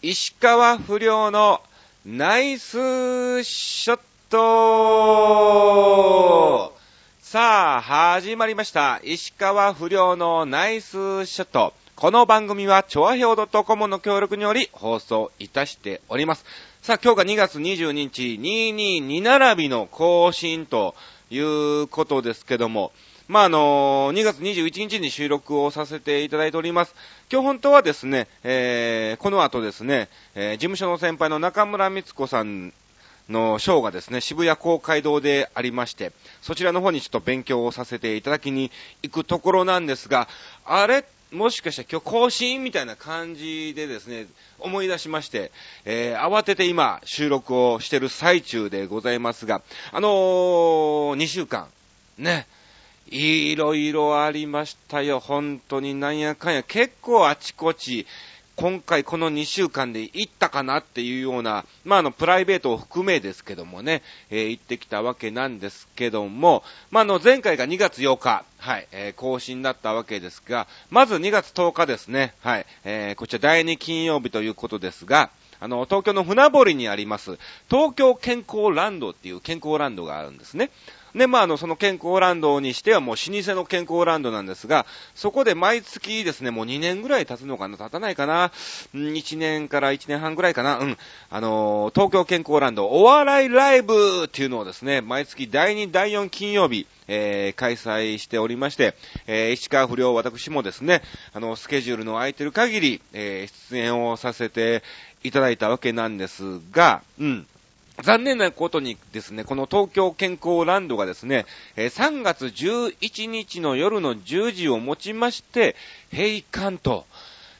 石川不良のナイスショットさあ、始まりました。石川不良のナイスショット。この番組は、チョアヘオ .com の協力により放送いたしております。さあ、今日が2月22日、222並びの更新ということですけども、まあ、あの2月21日に収録をさせていただいております。今日本当はですね、えー、この後ですね、えー、事務所の先輩の中村光子さんのショーがですね、渋谷公会堂でありまして、そちらの方にちょっと勉強をさせていただきに行くところなんですが、あれ？もしかしたら今日更新？みたいな感じでですね、思い出しまして、えー、慌てて今収録をしてる最中でございますが、あのー、2週間、ね、いろいろありましたよ。本当になんやかんや。結構あちこち、今回この2週間で行ったかなっていうような、まあ、あの、プライベートを含めですけどもね、えー、行ってきたわけなんですけども、まあ、あの、前回が2月8日、はい、えー、更新だったわけですが、まず2月10日ですね、はい、えー、こちら第2金曜日ということですが、あの、東京の船堀にあります、東京健康ランドっていう健康ランドがあるんですね。で、まあ、あの、その健康ランドにしてはもう老舗の健康ランドなんですが、そこで毎月ですね、もう2年ぐらい経つのかな経たないかな、1年から1年半ぐらいかなうん。あの、東京健康ランドお笑いライブっていうのをですね、毎月第2、第4金曜日、えー、開催しておりまして、えー、石川不良私もですね、あの、スケジュールの空いてる限り、えー、出演をさせていただいたわけなんですが、うん。残念なことにですね、この東京健康ランドがですね、3月11日の夜の10時をもちまして、閉館と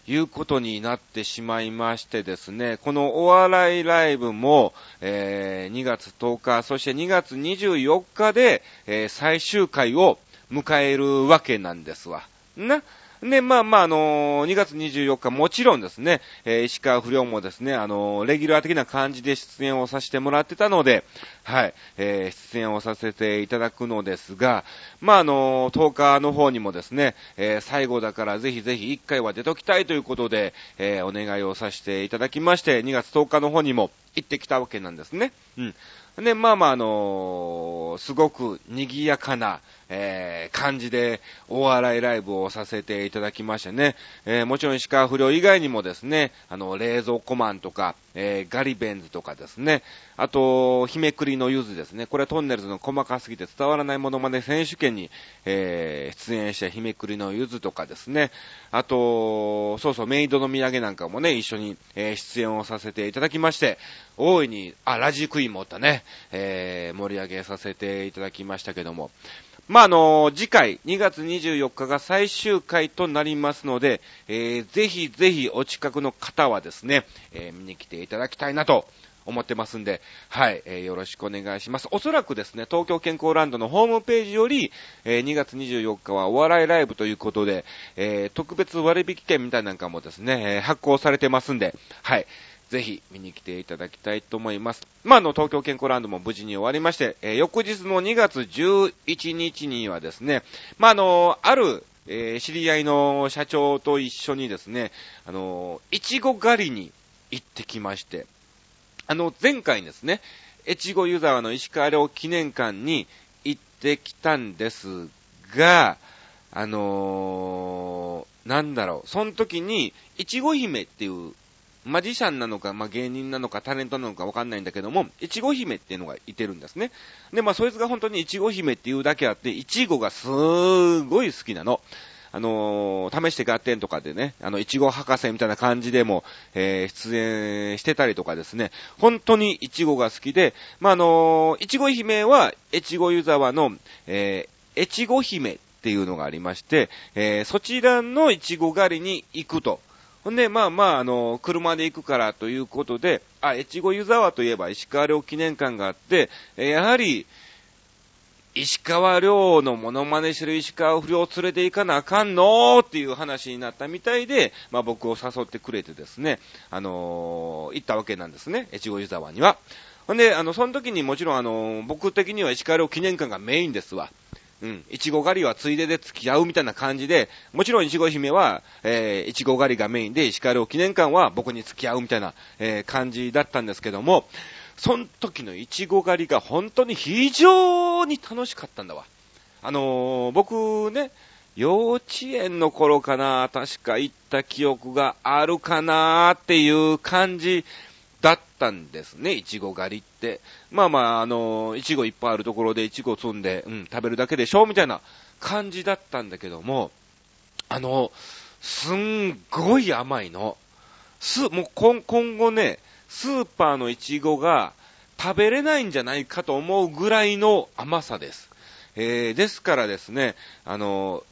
いうことになってしまいましてですね、このお笑いライブも、えー、2月10日、そして2月24日で、えー、最終回を迎えるわけなんですわ。な？で、まあまあ、あのー、2月24日、もちろんですね、えー、石川不良もですね、あのー、レギュラー的な感じで出演をさせてもらってたので、はい、えー、出演をさせていただくのですが、まあ、あのー、10日の方にもですね、えー、最後だからぜひぜひ1回は出ときたいということで、えー、お願いをさせていただきまして、2月10日の方にも行ってきたわけなんですね。うん。で、まあまあ、あのー、すごく賑やかな、えー、感じでお笑いライブをさせていただきましてね、えー、もちろん石川不良以外にもですね、あの、冷蔵庫マンとか、えー、ガリベンズとかですね、あと、日めくりのゆずですね、これはトンネルズの細かすぎて伝わらないものまで選手権に、えー、出演した日めくりのゆずとかですね、あと、そうそう、メイドの土産なんかもね、一緒に、えー、出演をさせていただきまして、大いに、あ、ラジクイーンもったね、えー、盛り上げさせていただきましたけども、まあ、あの、次回、2月24日が最終回となりますので、えー、ぜひぜひお近くの方はですね、えー、見に来ていただきたいなと思ってますんで、はい、えー、よろしくお願いします。おそらくですね、東京健康ランドのホームページより、えー、2月24日はお笑いライブということで、えー、特別割引券みたいなんかもですね、え、発行されてますんで、はい、ぜひ見に来ていただきたいと思います。まあ、あの、東京健康ランドも無事に終わりまして、えー、翌日の2月11日にはですね、まあ、あの、ある、えー、知り合いの社長と一緒にですね、あの、いちご狩りに行ってきまして、あの、前回ですね、越後湯沢の石川遼記念館に行ってきたんですが、あのー、なんだろう、その時に、いちご姫っていうマジシャンなのか、まあ、芸人なのか、タレントなのかわかんないんだけども、いちご姫っていうのがいてるんですね。で、まあ、そいつが本当にいちご姫っていうだけあって、いちごがすーごい好きなの。あのー、試して合点とかでね、あの、いちご博士みたいな感じでも、えー、出演してたりとかですね、本当にいちごが好きで、まあ、あのー、いちご姫は、越後湯沢の、えー、越後姫っていうのがありまして、えー、そちらのいちご狩りに行くと。ほんで、まあまあ、あの、車で行くからということで、あ、越後湯沢といえば石川遼記念館があって、やはり、石川遼のモノマネしてる石川不良を連れて行かなあかんのっていう話になったみたいで、まあ僕を誘ってくれてですね、あのー、行ったわけなんですね、越後湯沢には。ほんで、あの、その時にもちろんあのー、僕的には石川遼記念館がメインですわ。うん、いちご狩りはついでで付き合うみたいな感じで、もちろんいちご姫は、えー、いちご狩りがメインで、石川遼記念館は僕に付き合うみたいな、えー、感じだったんですけども、その時のいちご狩りが本当に非常に楽しかったんだわ。あのー、僕ね、幼稚園の頃かな、確か行った記憶があるかなっていう感じったんですね、いちご狩りって。まあまあ、あの、いちごいっぱいあるところでいちご積んで、うん、食べるだけでしょみたいな感じだったんだけども、あの、すんごい甘いの。す、もう今後ね、スーパーのいちごが食べれないんじゃないかと思うぐらいの甘さです。えー、ですからですね、あの、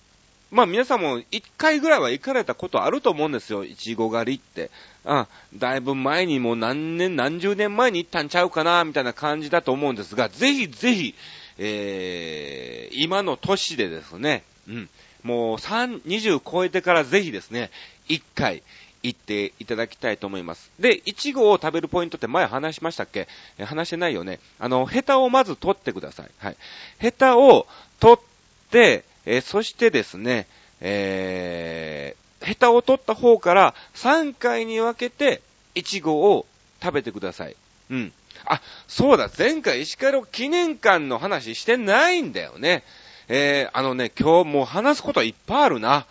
まあ皆さんも一回ぐらいは行かれたことあると思うんですよ、いちご狩りって。あ、だいぶ前にもう何年、何十年前に行ったんちゃうかな、みたいな感じだと思うんですが、ぜひぜひ、えー、今の年でですね、うん、もう3、20超えてからぜひですね、一回行っていただきたいと思います。で、いちごを食べるポイントって前話しましたっけ？話してないよね。あの、ヘタをまず取ってください。はい。ヘタを取って、えー、そしてですね、えー、ヘタを取った方から3回に分けて、イチゴを食べてください。うん。あ、そうだ、前回石川記念館の話してないんだよね。えー、あのね、今日もう話すことはいっぱいあるな。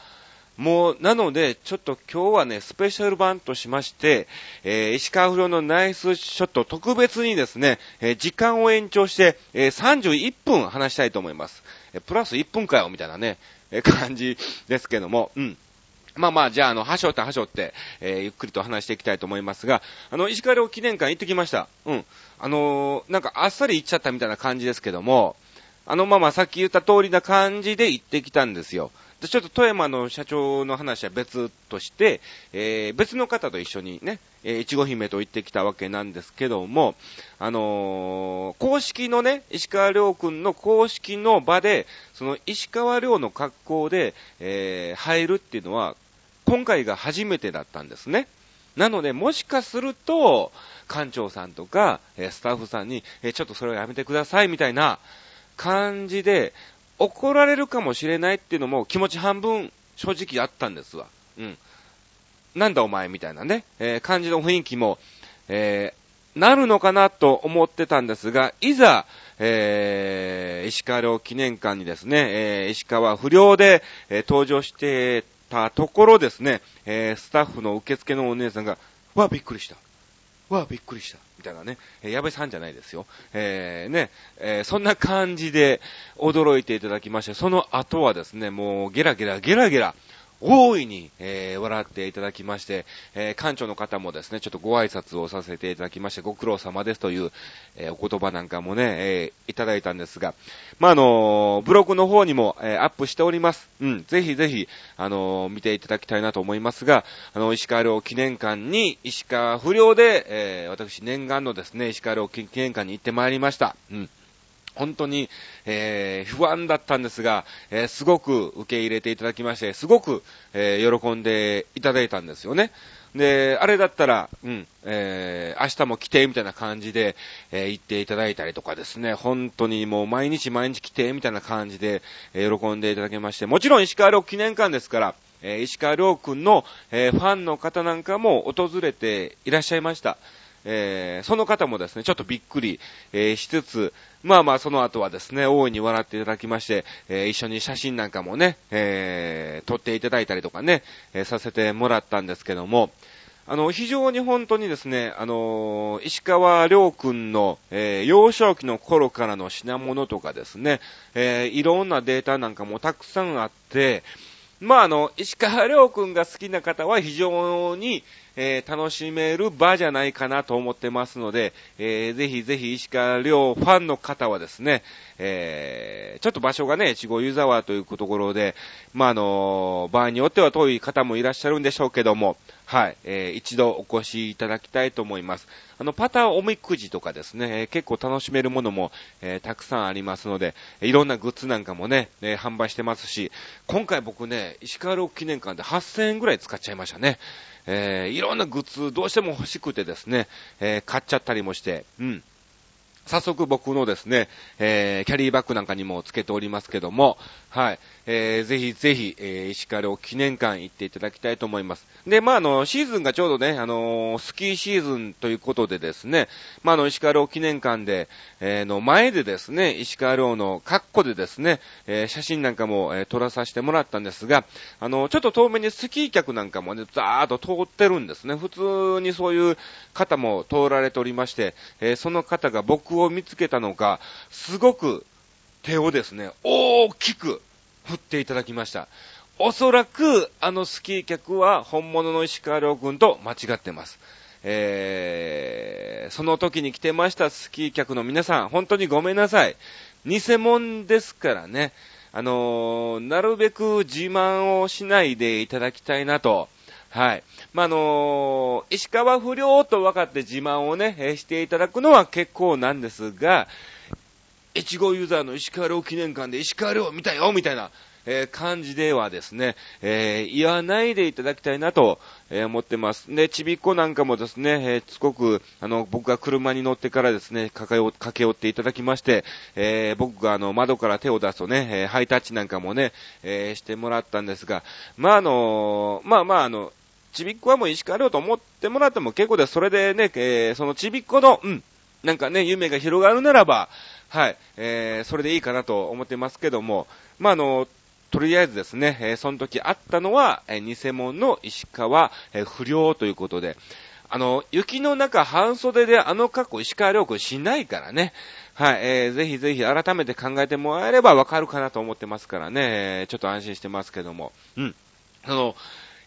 もう、なので、ちょっと今日はね、スペシャル版としまして、えー、石川不良のナイスショット特別にですね、えー、時間を延長して、えー、31分話したいと思います。えプラス1分かよ、みたいなね、え感じですけども、うん。まあまあ、じゃあ、あの、はしょってはしょって、えー、ゆっくりと話していきたいと思いますが、あの、石川遼記念館行ってきました。うん。あのー、なんかあっさり行っちゃったみたいな感じですけども、あのまあまあさっき言った通りな感じで行ってきたんですよ。で、ちょっと富山の社長の話は別として、えー、別の方と一緒にね、えー、いちご姫と行ってきたわけなんですけども、あのー、公式のね、石川亮君の公式の場で、その石川亮の格好で、えー、入るっていうのは、今回が初めてだったんですね。なので、もしかすると、館長さんとか、えスタッフさんに、えちょっとそれをやめてくださいみたいな感じで、怒られるかもしれないっていうのも気持ち半分正直あったんですわ。うん。なんだお前みたいなね、えー、感じの雰囲気も、えー、なるのかなと思ってたんですが、いざ、えー、石川遼記念館にですね、え、石川不良で、え、登場してたところですね、えー、スタッフの受付のお姉さんが、わ、びっくりした。わ、びっくりした。みたいなね。えー、矢部さんじゃないですよ。えー、ね、えー、そんな感じで驚いていただきまして、その後はですね、もうゲラゲラゲラゲラ、大いに、えー、笑っていただきまして、えー、館長の方もですね、ちょっとご挨拶をさせていただきまして、ご苦労様ですという、えー、お言葉なんかもね、えいただいたんですが、まあ、あのブログの方にも、えアップしております。うん、ぜひぜひ、あの見ていただきたいなと思いますが、あの、石川遼記念館に、石川不良で、え私念願のですね、石川遼記念館に行ってまいりました。うん。本当に、えー、不安だったんですが、えー、すごく受け入れていただきまして、すごく、えー、喜んでいただいたんですよね。で、あれだったら、うん、えー、明日も来て、みたいな感じで、えー、言っていただいたりとかですね、本当にもう毎日毎日来て、みたいな感じで、えー、喜んでいただきまして、もちろん石川遼記念館ですから、えー、石川遼君の、えー、ファンの方なんかも訪れていらっしゃいました。えー、その方もですね、ちょっとびっくり、えー、しつつ、まあまあその後はですね、大いに笑っていただきまして、えー、一緒に写真なんかもね、えー、撮っていただいたりとかね、えー、させてもらったんですけども、あの、非常に本当にですね、あの石川良君の、えー、幼少期の頃からの品物とかですね、えー、いろんなデータなんかもたくさんあって、まあ、あの、石川良君が好きな方は非常に、えー、楽しめる場じゃないかなと思ってますので、えー、ぜひぜひ石川遼ファンの方はですね、えー、ちょっと場所がね、越後湯沢というところで、まあ、あの場合によっては遠い方もいらっしゃるんでしょうけども、はい、えー、一度お越しいただきたいと思います。あの、パターおみくじとかですね、結構楽しめるものも、えー、たくさんありますので、いろんなグッズなんかもね、えー、販売してますし、今回僕ね、石川遼記念館で8000円ぐらい使っちゃいましたね。えー、いろんなグッズどうしても欲しくてですね、えー、買っちゃったりもして、うん。早速僕のですね、えー、キャリーバッグなんかにもつけておりますけども、はい、えー、ぜひぜひ、えー、石川遼記念館行っていただきたいと思います。で、まあ、あの、シーズンがちょうどね、あのー、スキーシーズンということでですね、まあ、あの、石川遼記念館で、えー、の前でですね、石川遼の格好でですね、えー、写真なんかも、えー、撮らさせてもらったんですが、あの、ちょっと遠目にスキー客なんかもね、ザーッと通ってるんですね。普通にそういう方も通られておりまして、えー、その方が僕を見つけたのか、すごく手をですね、大きく振っていただきました。おそらく、あのスキー客は本物の石川遼君と間違ってます。えー、その時に来てましたスキー客の皆さん、本当にごめんなさい。偽物ですからね。あのー、なるべく自慢をしないでいただきたいなと。はい。まあ、あのー、石川不良と分かって自慢をね、していただくのは結構なんですが、越後ユーザーの石川遼記念館で石川遼見たよみたいな、えー、感じではですね、えー、言わないでいただきたいなと、えー、思ってます。で、ちびっこなんかもですね、えー、すごく、あの、僕が車に乗ってからですね、駆け寄っていただきまして、えー、僕があの、窓から手を出すとね、え、ハイタッチなんかもね、え、してもらったんですが、まあ、あのまあまあ、あの、ちびっこはもう石川遼と思ってもらっても結構です。それでね、え、そのちびっこの、うん、なんかね、夢が広がるならば、はい、えー、それでいいかなと思ってますけども、まあ、あの、とりあえずですね、えー、その時あったのは、えー、偽物の石川、えー、不良ということで、あの、雪の中半袖であの格好石川遼君しないからね。はい、えー、ぜひぜひ改めて考えてもらえればわかるかなと思ってますからね、えー、ちょっと安心してますけども。うん。あの、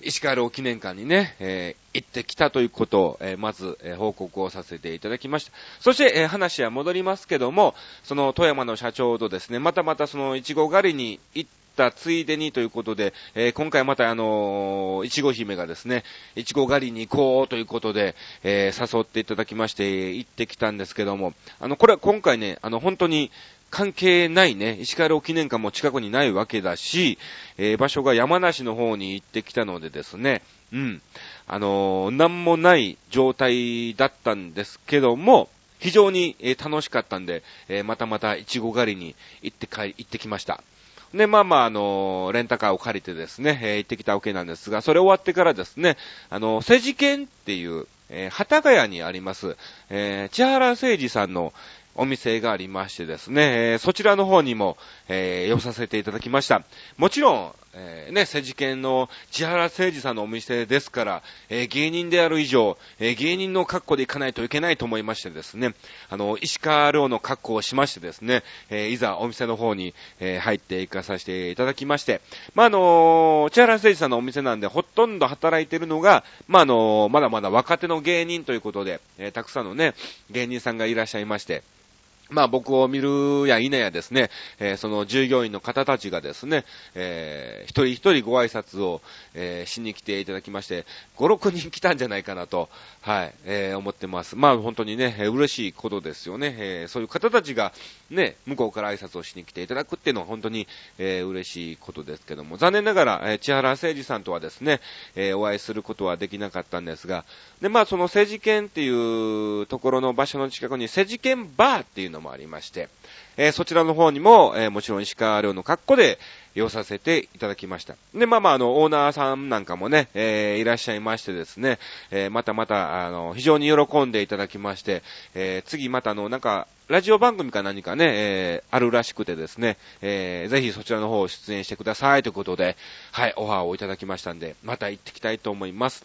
石川遼記念館にね、えー、行ってきたということを、えー、まず、えー、報告をさせていただきました。そして、え話は戻りますけども、その富山の社長とですね、またまたそのいちご狩りに行ったついでにということで、え今回またあのいちご姫がですね、いちご狩りに行こうということで、え誘っていただきまして、行ってきたんですけども、あの、これは今回ね、あの、本当に、関係ないね、石川遼記念館も近くにないわけだし、えー、場所が山梨の方に行ってきたのでですね、うん、あのー、なんもない状態だったんですけども、非常に、えー、楽しかったんで、えまたまたイチゴ狩りに行って帰、行ってきました。で、まあまあ、あのレンタカーを借りてですね、え行ってきたわけなんですが、それ終わってからですね、あの、セジケンっていう、えー、幡ヶ谷にあります、えー、千原誠二さんの、お店がありましてですね、え、そちらの方にも、えー、寄させていただきました。もちろん、え、ね、政治犬の千原誠二さんのお店ですから、え、芸人である以上、え、芸人の格好で行かないといけないと思いましてですね、あの、石川遼の格好をしましてですね、えいざお店の方に、え入って行かさせていただきまして、まあ、あの千原誠二さんのお店なんで、ほとんど働いてるのが、まあ、あのまだまだ若手の芸人ということで、えたくさんのね、芸人さんがいらっしゃいまして、まあ僕を見るや否やですね、えー、その従業員の方たちがですね、えー、一人一人ご挨拶を、えー、しに来ていただきまして、5、6人来たんじゃないかなと、はい、えー、思ってます。まあ本当にね、嬉しいことですよね。え、そういう方たちがね、向こうから挨拶をしに来ていただくっていうのは本当に、えー、嬉しいことですけども、残念ながら、えー、千原誠二さんとはですね、えー、お会いすることはできなかったんですが、で、まあその政治権っていうところの場所の近くに政治権バーっていうのもありまして、えー、そちらの方にも、えー、もちろん石川遼の格好で寄させていただきました。で、まあまあ、あの、オーナーさんなんかもね、えー、いらっしゃいましてですね、えまたまた、あの、非常に喜んでいただきまして、え次またあの、なんか、ラジオ番組か何かね、えあるらしくてですね、えぜひそちらの方を出演してくださいということで、はい、オファーをいただきましたんで、また行ってきたいと思います。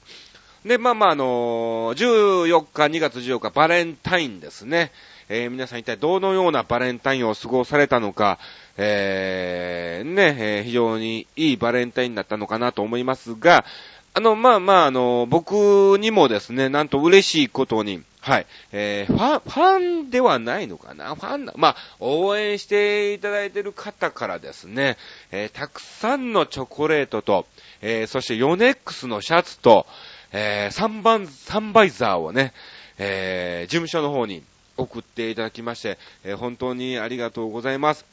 で、まあまあ、あの14日、2月14日、バレンタインですね。えー、皆さん一体どのようなバレンタインを過ごされたのか、えー、ね、えー、非常にいいバレンタインだったのかなと思いますが、あの、まあまあ、あの、僕にもですね、なんと嬉しいことに、はい。えー、ファン、ファンではないのかな？ファンまあ、応援していただいている方からですね、えー、たくさんのチョコレートと、えー、そしてヨネックスのシャツと、えー、3番、サンバイザーをね、えー、事務所の方に送っていただきまして、えー、本当にありがとうございます。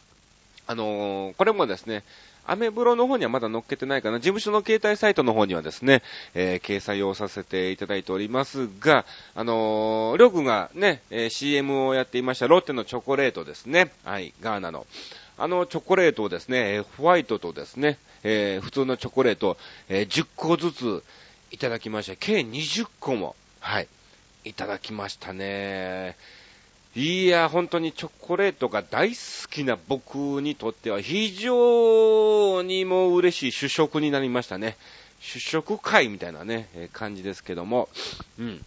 あのー、これもですね、アメブロの方にはまだ載っけてないかな。事務所の携帯サイトの方にはですね、えー、掲載をさせていただいておりますが、あのー、りょうくんがね、えー、CM をやっていましたロッテのチョコレートですね。はい、ガーナの。あのチョコレートをですねえ、ホワイトとですね、えー、普通のチョコレート、えー、10個ずついただきました。計20個も、はい、いただきましたね。いや、本当にチョコレートが大好きな僕にとっては非常にも嬉しい主食になりましたね。主食会みたいなね、え感じですけども、うん。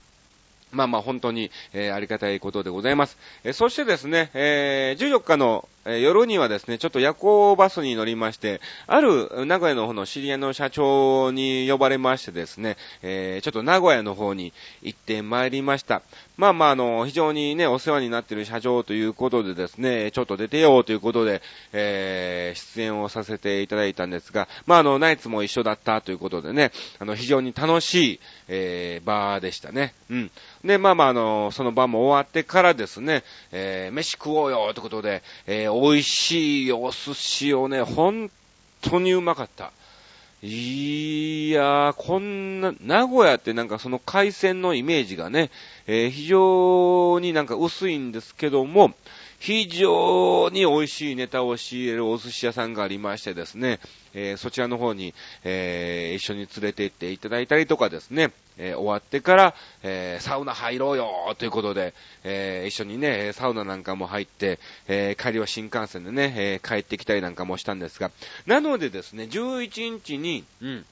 まあまあ本当に、えー、ありがたいことでございます。えー、そしてですね、えー、14日のえ、夜にはですね、ちょっと夜行バスに乗りまして、ある名古屋の方の知り合いの社長に呼ばれましてですね、えー、ちょっと名古屋の方に行ってまいりました。まあまあ、あの、非常にね、お世話になっている社長ということでですね、ちょっと出てよということで、えー、出演をさせていただいたんですが、まああの、ナイツも一緒だったということでね、あの、非常に楽しい、えー、場でしたね。うん。で、まあまあ、あの、その場も終わってからですね、えー、飯食おうよということで、えー美味しいお寿司をね、本当にうまかった。いやー、こんな、名古屋ってなんかその海鮮のイメージがね、えー、非常になんか薄いんですけども、非常に美味しいネタを仕入れるお寿司屋さんがありましてですね、えー、そちらの方に、えー、一緒に連れて行っていただいたりとかですね、えー、終わってから、えサウナ入ろうよということで、え一緒にね、サウナなんかも入って、え帰りは新幹線でね、え帰ってきたりなんかもしたんですが、なのでですね、11日に、うん、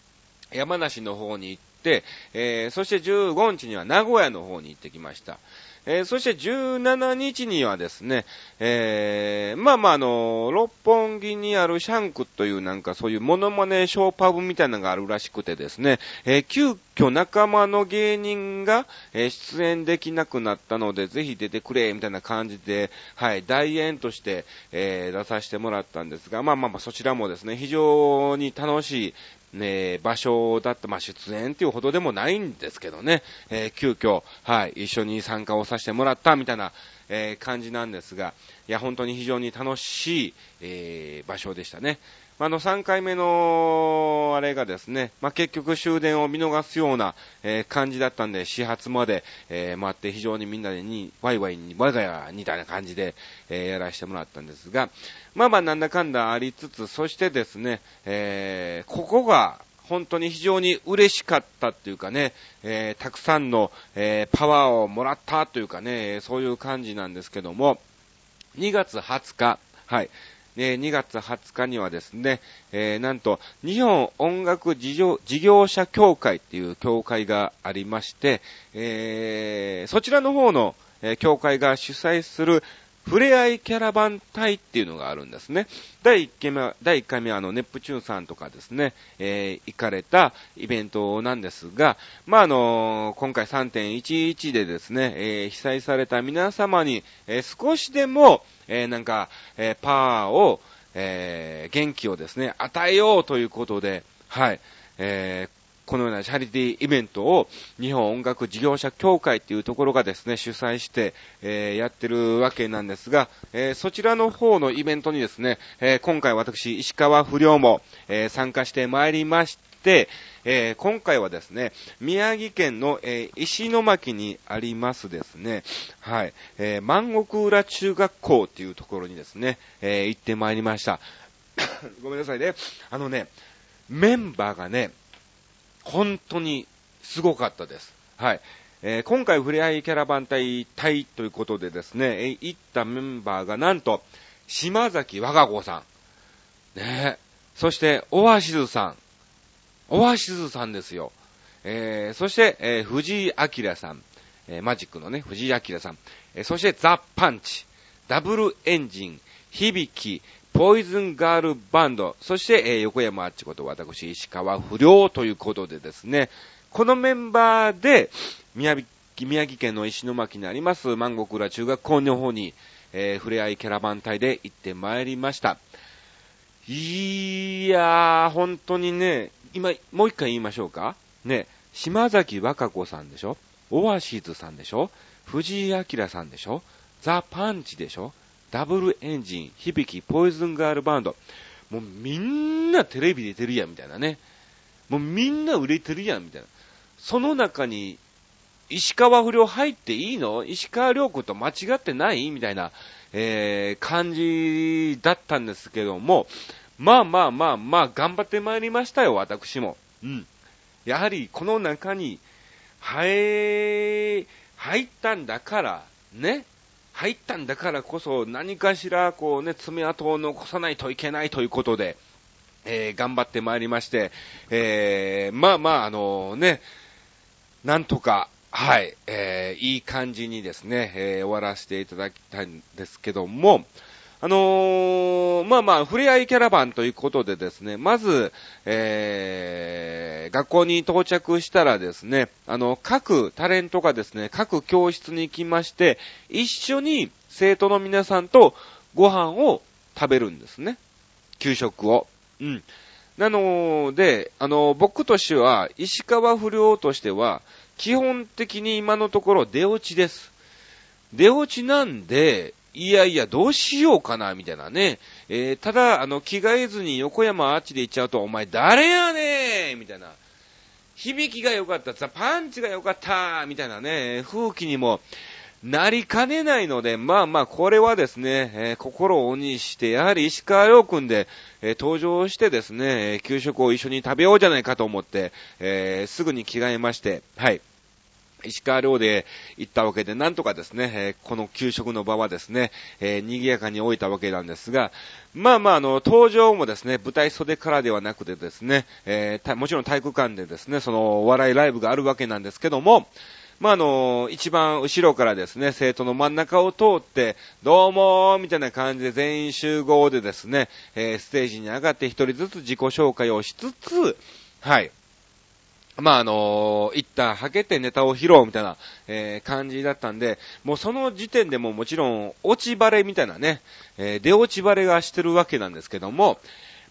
山梨の方に行って、えそして15日には名古屋の方に行ってきました。えー、そして17日にはですね、えー、まあまああの、六本木にあるシャンクというなんかそういうモノマネショーパブみたいなのがあるらしくてですね、えー、急遽仲間の芸人が、えー、出演できなくなったので、ぜひ出てくれ、みたいな感じで、はい、大演として、えー、出させてもらったんですが、まあまあまあそちらもですね、非常に楽しい、ね、場所だった、まあ、出演っていうほどでもないんですけどね、えー、急遽、はい、一緒に参加をさせてもらったみたいな、えー、感じなんですが、いや、本当に非常に楽しい、えー、場所でしたね。あの、3回目の、あれがですね、まあ、結局終電を見逃すような、えー、感じだったんで、始発まで、えー、待って非常にみんなでに、ワイワイに、我が家みたいな感じで、えー、やらせてもらったんですが、まあまあなんだかんだありつつ、そしてですね、えー、ここが、本当に非常に嬉しかったっていうかね、えー、たくさんの、えー、パワーをもらったというかね、そういう感じなんですけども、2月20日、はい、え2月20日にはですね、えー、なんと、日本音楽事業事業者協会っていう協会がありまして、えー、そちらの方の、え、協会が主催するふれあいキャラバン隊っていうのがあるんですね。第1回目は、第1回目はあの、ネプチューンさんとかですね、えー、行かれたイベントなんですが、まあ、あのー、今回3.11でですね、えー、被災された皆様に、えー、少しでも、えー、なんか、えー、パワーを、えー、元気をですね、与えようということで、はい、えー、このようなチャリティーイベントを日本音楽事業者協会っていうところがですね、主催して、えー、やってるわけなんですが、えー、そちらの方のイベントにですね、えー、今回私、石川不良も、え参加してまいりまして、え、今回はですね、宮城県の、え、石巻にありますですね、はい、えー、万国浦中学校っていうところにですね、え行ってまいりました。ごめんなさいね。あのね、メンバーがね、本当にすごかったです。はい。えー、今回、ふれあいキャラバン隊隊ということでですね、えー、行ったメンバーがなんと、島崎和歌子さん。ねそして、オアシズさん。オアシズさんですよ。えー、そして、えー、藤井明さん。えー、マジックのね、藤井明さん。えー、そして、ザ・パンチ。ダブルエンジン。響き。ポイズンガールバンド、そして、え、横山あっちこと私、石川不良ということでですね、このメンバーで、宮城宮城県の石巻にあります、万国浦中学校の方に、えー、触れ合いキャラバン隊で行ってまいりました。いやー、本当にね、今、もう一回言いましょうか。ね、島崎和歌子さんでしょ？オアシーズさんでしょ？藤井明さんでしょ？ザ・パンチでしょ？ダブルエンジン、響き、ポイズンガールバンド。もうみんなテレビ出てるやん、みたいなね。もうみんな売れてるやん、みたいな。その中に、石川不良入っていいの？石川良子と間違ってないみたいな、えー、感じだったんですけども、まあまあまあまあ、頑張ってまいりましたよ、私も。うん。やはり、この中に、入、入ったんだから、ね。入ったんだからこそ、何かしら、こうね、爪痕を残さないといけないということで、えー、頑張ってまいりまして、えー、まあまあ、あのね、なんとか、はい、えー、いい感じにですね、えー、終わらせていただきたいんですけども、あのー、まあまあ、触れ合いキャラバンということでですね、まず、えー、学校に到着したらですね、あの、各タレントがですね、各教室に行きまして、一緒に生徒の皆さんとご飯を食べるんですね。給食を。うん。なので、あの、僕としては、石川不良としては、基本的に今のところ出落ちです。出落ちなんで、いやいや、どうしようかな、みたいなね。えー、ただ、あの、着替えずに横山あっちで行っちゃうと、お前誰やねんみたいな。響きが良かった、パンチが良かった、みたいなね、風紀にもなりかねないので、まあまあ、これはですね、えー、心を鬼にして、やはり石川洋くんで、えー、登場してですね、給食を一緒に食べようじゃないかと思って、えー、すぐに着替えまして、はい。石川寮で行ったわけで、なんとかですね、え、この給食の場はですね、え、賑やかに置いたわけなんですが、まあまあ、あの、登場もですね、舞台袖からではなくてですね、え、もちろん体育館でですね、その、お笑いライブがあるわけなんですけども、まあ、あの、一番後ろからですね、生徒の真ん中を通って、どうもー、みたいな感じで全員集合でですね、え、ステージに上がって一人ずつ自己紹介をしつつ、はい、まあ、あのー、一旦はけてネタを披露みたいな、えー、感じだったんで、もうその時点でももちろん、落ちバレみたいなね、えー、出落ちバレがしてるわけなんですけども、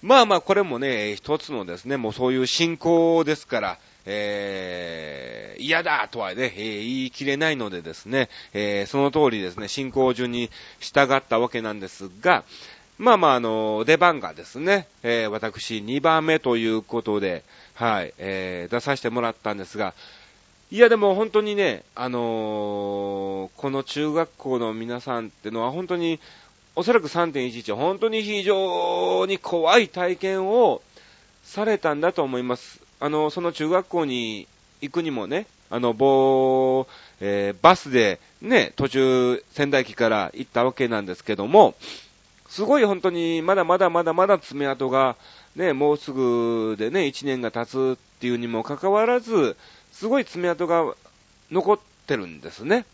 まあまあ、これもね、一つのですね、もうそういう進行ですから、えー、嫌だとはね、えー、言い切れないのでですね、えー、その通りですね、進行順に従ったわけなんですが、まあまあ、あの、出番がですね、えー、私2番目ということで、はい、えー、出させてもらったんですが、いやでも本当にね、あのー、この中学校の皆さんってのは本当に、おそらく3.11、本当に非常に怖い体験をされたんだと思います。あの、その中学校に行くにもね、あの、棒、えー、バスでね、途中仙台駅から行ったわけなんですけども、すごい本当にまだまだまだまだ爪痕がね、もうすぐでね、1年が経つっていうにもかかわらず、すごい爪痕が残ってるんですね。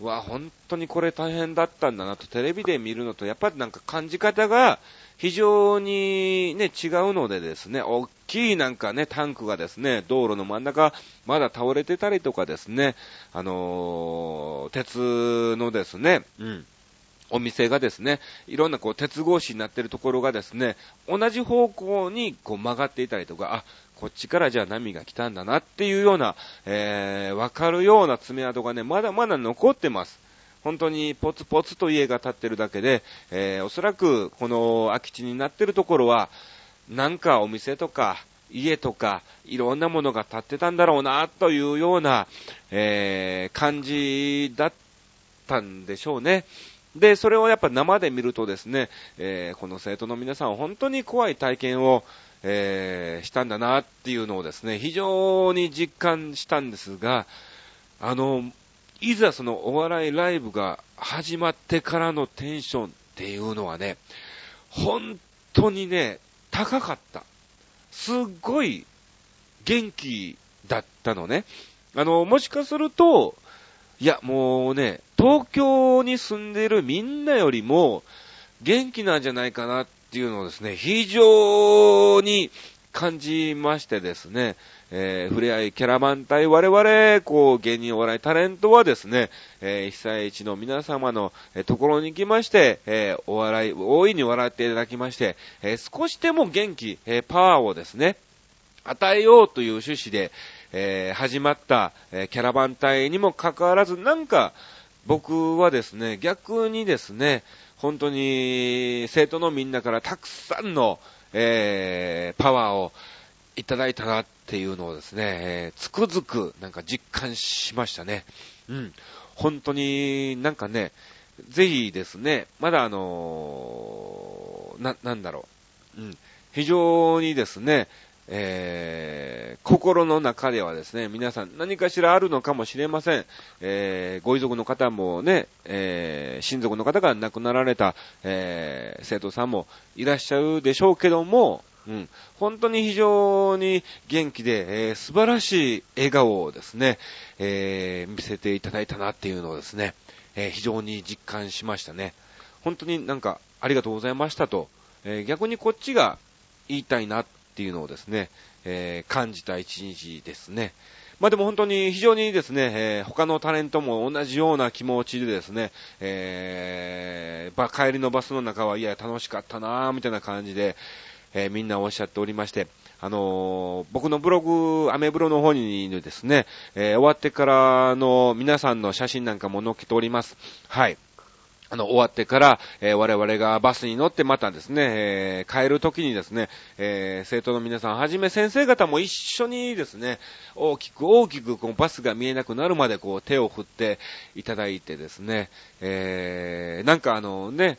うん、わ、本当にこれ大変だったんだなと、テレビで見るのと、やっぱりなんか感じ方が非常にね、違うのでですね、大きいなんかね、タンクがですね、道路の真ん中、まだ倒れてたりとかですね、あのー、鉄のですね、うん。お店がですね、いろんなこう鉄格子になってるところがですね、同じ方向にこう曲がっていたりとか、あ、こっちからじゃあ波が来たんだなっていうような、えー、わかるような爪痕がね、まだまだ残ってます。本当にポツポツと家が建ってるだけで、えー、おそらくこの空き地になってるところは、なんかお店とか、家とか、いろんなものが建ってたんだろうな、というような、えー、感じだったんでしょうね。で、それをやっぱ生で見るとですね、えー、この生徒の皆さん本当に怖い体験を、えー、したんだなっていうのをですね、非常に実感したんですが、あの、いざそのお笑いライブが始まってからのテンションっていうのはね、本当にね、高かった。すっごい元気だったのね。あの、もしかすると、いや、もうね、東京に住んでるみんなよりも元気なんじゃないかなっていうのをですね、非常に感じましてですね、えー、触れ合いキャラバン隊我々、こう、芸人お笑いタレントはですね、えー、被災地の皆様の、えー、ところに行きまして、えー、お笑い、大いに笑っていただきまして、え、少しでも元気、え、パワーをですね、与えようという趣旨で、えー、始まった、え、キャラバン隊にもかかわらず、なんか、僕はですね、逆にですね、本当に生徒のみんなからたくさんの、えー、パワーをいただいたなっていうのをですね、えー、つくづくなんか実感しましたね。うん。本当になんかね、ぜひですね、まだあのー、な、なんだろう。うん。非常にですね、えー、心の中ではですね、皆さん何かしらあるのかもしれません。えー、ご遺族の方もね、えー、親族の方が亡くなられた、え、生徒さんもいらっしゃるでしょうけども、うん、本当に非常に元気で、えー、素晴らしい笑顔をですね、え、見せていただいたなっていうのをですね、え、非常に実感しましたね。本当になんかありがとうございましたと、え逆にこっちが言いたいなっていうのをですね、えー、感じた一日ですね。まあでも本当に非常にですね、えー、他のタレントも同じような気持ちでですね、えー、帰りのバスの中はいや楽しかったなぁ、みたいな感じで、えー、みんなおっしゃっておりまして、あのー、僕のブログ、アメブロの方にですね、え、終わってからの皆さんの写真なんかも載っけております。はい。あの、終わってから、えー、我々がバスに乗ってまたですね、えー、帰る時にですね、えー、生徒の皆さんはじめ先生方も一緒にですね、大きく大きくこのバスが見えなくなるまでこう手を振っていただいてですね、えー、なんかあのね、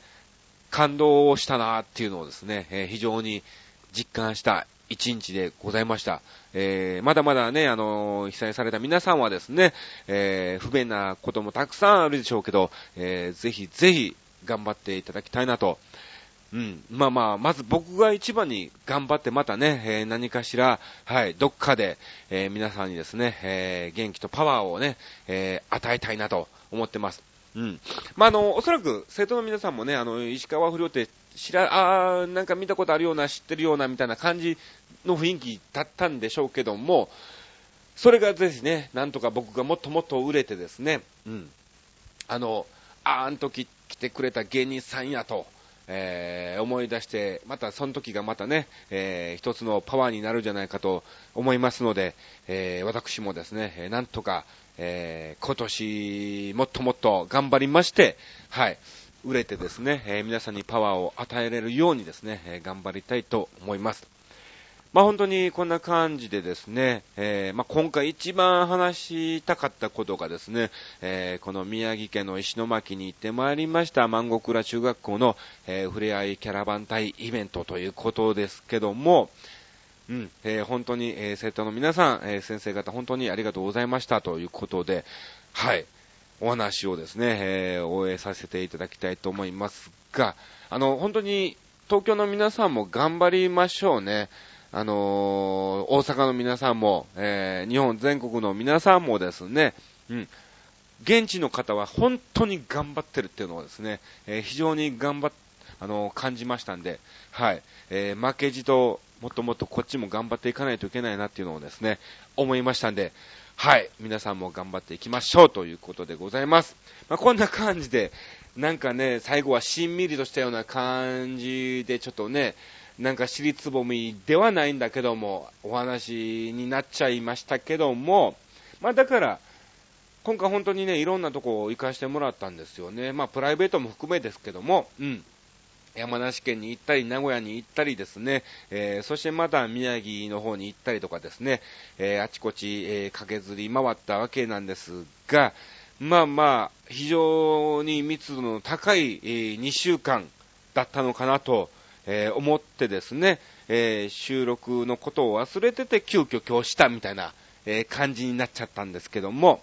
感動をしたなっていうのをですね、えー、非常に実感した一日でございました。えー、まだまだね、あのー、被災された皆さんはですね、えー、不便なこともたくさんあるでしょうけど、えー、ぜひぜひ頑張っていただきたいなと。うん。まあまあ、まず僕が一番に頑張ってまたね、えー、何かしら、はい、どっかで、えー、皆さんにですね、えー、元気とパワーをね、えー、与えたいなと思ってます。うん。まあ、あの、おそらく生徒の皆さんもね、あの、石川不良って知ら、あー、なんか見たことあるような、知ってるような、みたいな感じの雰囲気だったんでしょうけども、それがぜひね、なんとか僕がもっともっと売れてですね、うん。あの、あーん時来てくれた芸人さんやと、えー、思い出して、またその時がまたね、えー、一つのパワーになるんじゃないかと思いますので、えー、私もですね、なんとか、え、今年もっともっと頑張りまして、はい、売れてですね、えー、皆さんにパワーを与えられるようにですね、えー、頑張りたいと思います。まあ本当にこんな感じでですね、えー、まあ今回一番話したかったことがですね、えー、この宮城県の石巻に行ってまいりました万国倉中学校の、えー、触れ合いキャラバン隊イベントということですけども、うん、えー、本当に、えー、生徒の皆さん、えー、先生方本当にありがとうございましたということで、はい、お話をですね、えー、応援させていただきたいと思いますが、あの、本当に東京の皆さんも頑張りましょうね。あのー、大阪の皆さんも、えー、日本全国の皆さんもですね、うん、現地の方は本当に頑張ってるっていうのをですね、えー、非常に頑張っ、あの、感じましたんで、はい、え、負けじと、もっともっとこっちも頑張っていかないといけないなっていうのをですね、思いましたんで、はい、皆さんも頑張っていきましょうということでございます。まあ、こんな感じで、なんかね、最後はしんみりとしたような感じで、ちょっとね、なんか尻つぼみではないんだけども、お話になっちゃいましたけども、まあだから、今回本当にね、いろんなとこを行かしてもらったんですよね。まあプライベートも含めですけども、うん。山梨県に行ったり、名古屋に行ったりですね、えー、そしてまた宮城の方に行ったりとかですね、えー、あちこち、えー、駆けずり回ったわけなんですが、まあまあ、非常に密度の高い、え、2週間だったのかなと、え、思ってですね、え、収録のことを忘れてて急遽今日したみたいな、え、感じになっちゃったんですけども、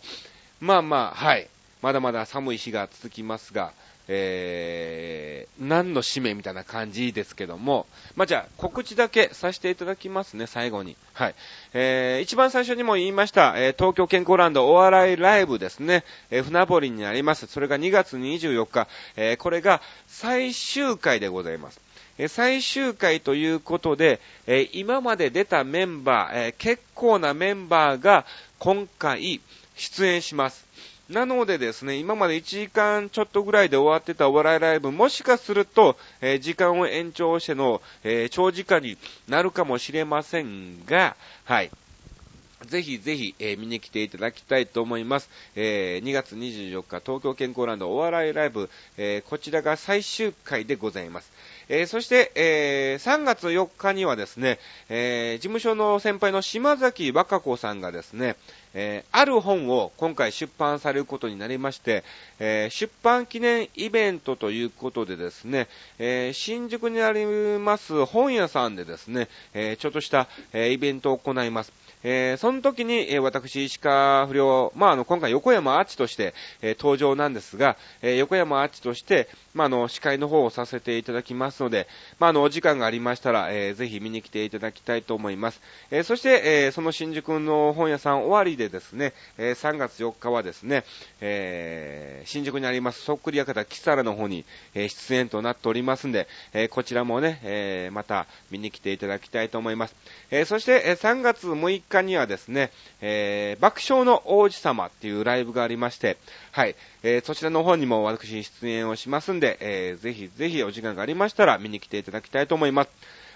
まあまあ、はい。まだまだ寒い日が続きますが、えー、何の使命みたいな感じですけども、まあ、じゃあ、告知だけさせていただきますね、最後に。はい。えー、一番最初にも言いました、えー、東京健康ランドお笑いライブですね、えー、船堀にあります。それが2月24日、えー、これが最終回でございます。え最終回ということで、え今まで出たメンバー、結構なメンバーが今回出演します。なのでですね、今まで1時間ちょっとぐらいで終わってたお笑いライブ、もしかすると、えー、時間を延長しての、えー、長時間になるかもしれませんが、はい。ぜひぜひ、えー、見に来ていただきたいと思います。えー、2月24日、東京健康ランドお笑いライブ、えー、こちらが最終回でございます。え、そして、え、3月4日にはですね、え、事務所の先輩の島崎和歌子さんがですね、えある本を今回出版されることになりまして、え出版記念イベントということでですね、え新宿にあります本屋さんでですね、えちょっとした、えイベントを行います。えー、その時に、え、私、石川不良、まあ、あの、今回横山アーチとして、え、登場なんですが、え横山アーチとして、まあ、あの、司会の方をさせていただきますので、まあ、あの、お時間がありましたら、えぜひ見に来ていただきたいと思います。えそして、えその新宿の本屋さん終わりでですね、え3月4日はですね、え新宿にありますそっくり館キサラの方に、え出演となっておりますんで、えこちらもね、えまた見に来ていただきたいと思います。えそして、え3月6日にはですね、えー、爆笑の王子様っていうライブがありまして、はい、えー、そちらの方にも私出演をしますんで、えー、ぜひぜひお時間がありましたら見に来ていただきたいと思います。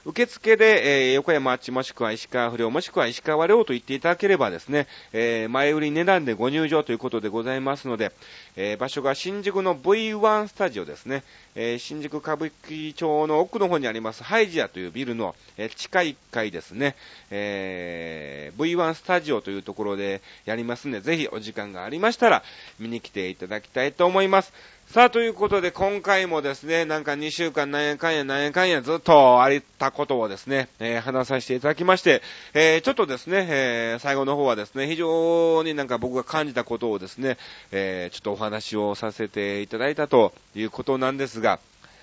受付で、えー、横山あっちもしくは石川不良もしくは石川良と言っていただければですね、えー、前売り値段でご入場ということでございますので、えー、場所が新宿の V1 スタジオですね、えー新宿歌舞伎町の奥の方にありますハイジアというビルの、えー地下1階ですね、えー V1 スタジオというところでやりますんで、ぜひお時間がありましたら見に来ていただきたいと思います。さあ、ということで、今回もですね、なんか2週間なんやかんやなんやかんやずっとありったことをですね、えー、話させていただきまして、えー、ちょっとですね、えー、最後の方はですね、非常になんか僕が感じたことをですね、えちょっとお話をさせていただいたということなんですが、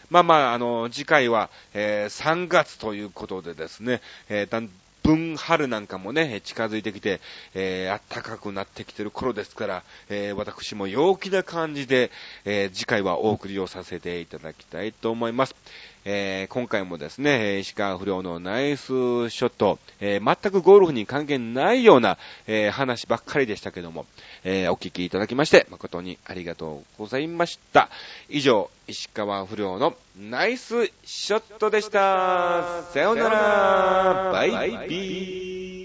まあまあ、あの、次回は、え3月ということでですね、えだん分春なんかもね、近づいてきて、えー、暖かくなってきてる頃ですから、えー、私も陽気な感じで、えー、次回はお送りをさせていただきたいと思います。えー、今回もですね、石川不良のナイスショット、えー、全くゴルフに関係ないような、えー、話ばっかりでしたけども、えお聞きいただきまして、誠にありがとうございました。以上、石川不良のナイスショットでした。さようなら。バイビー。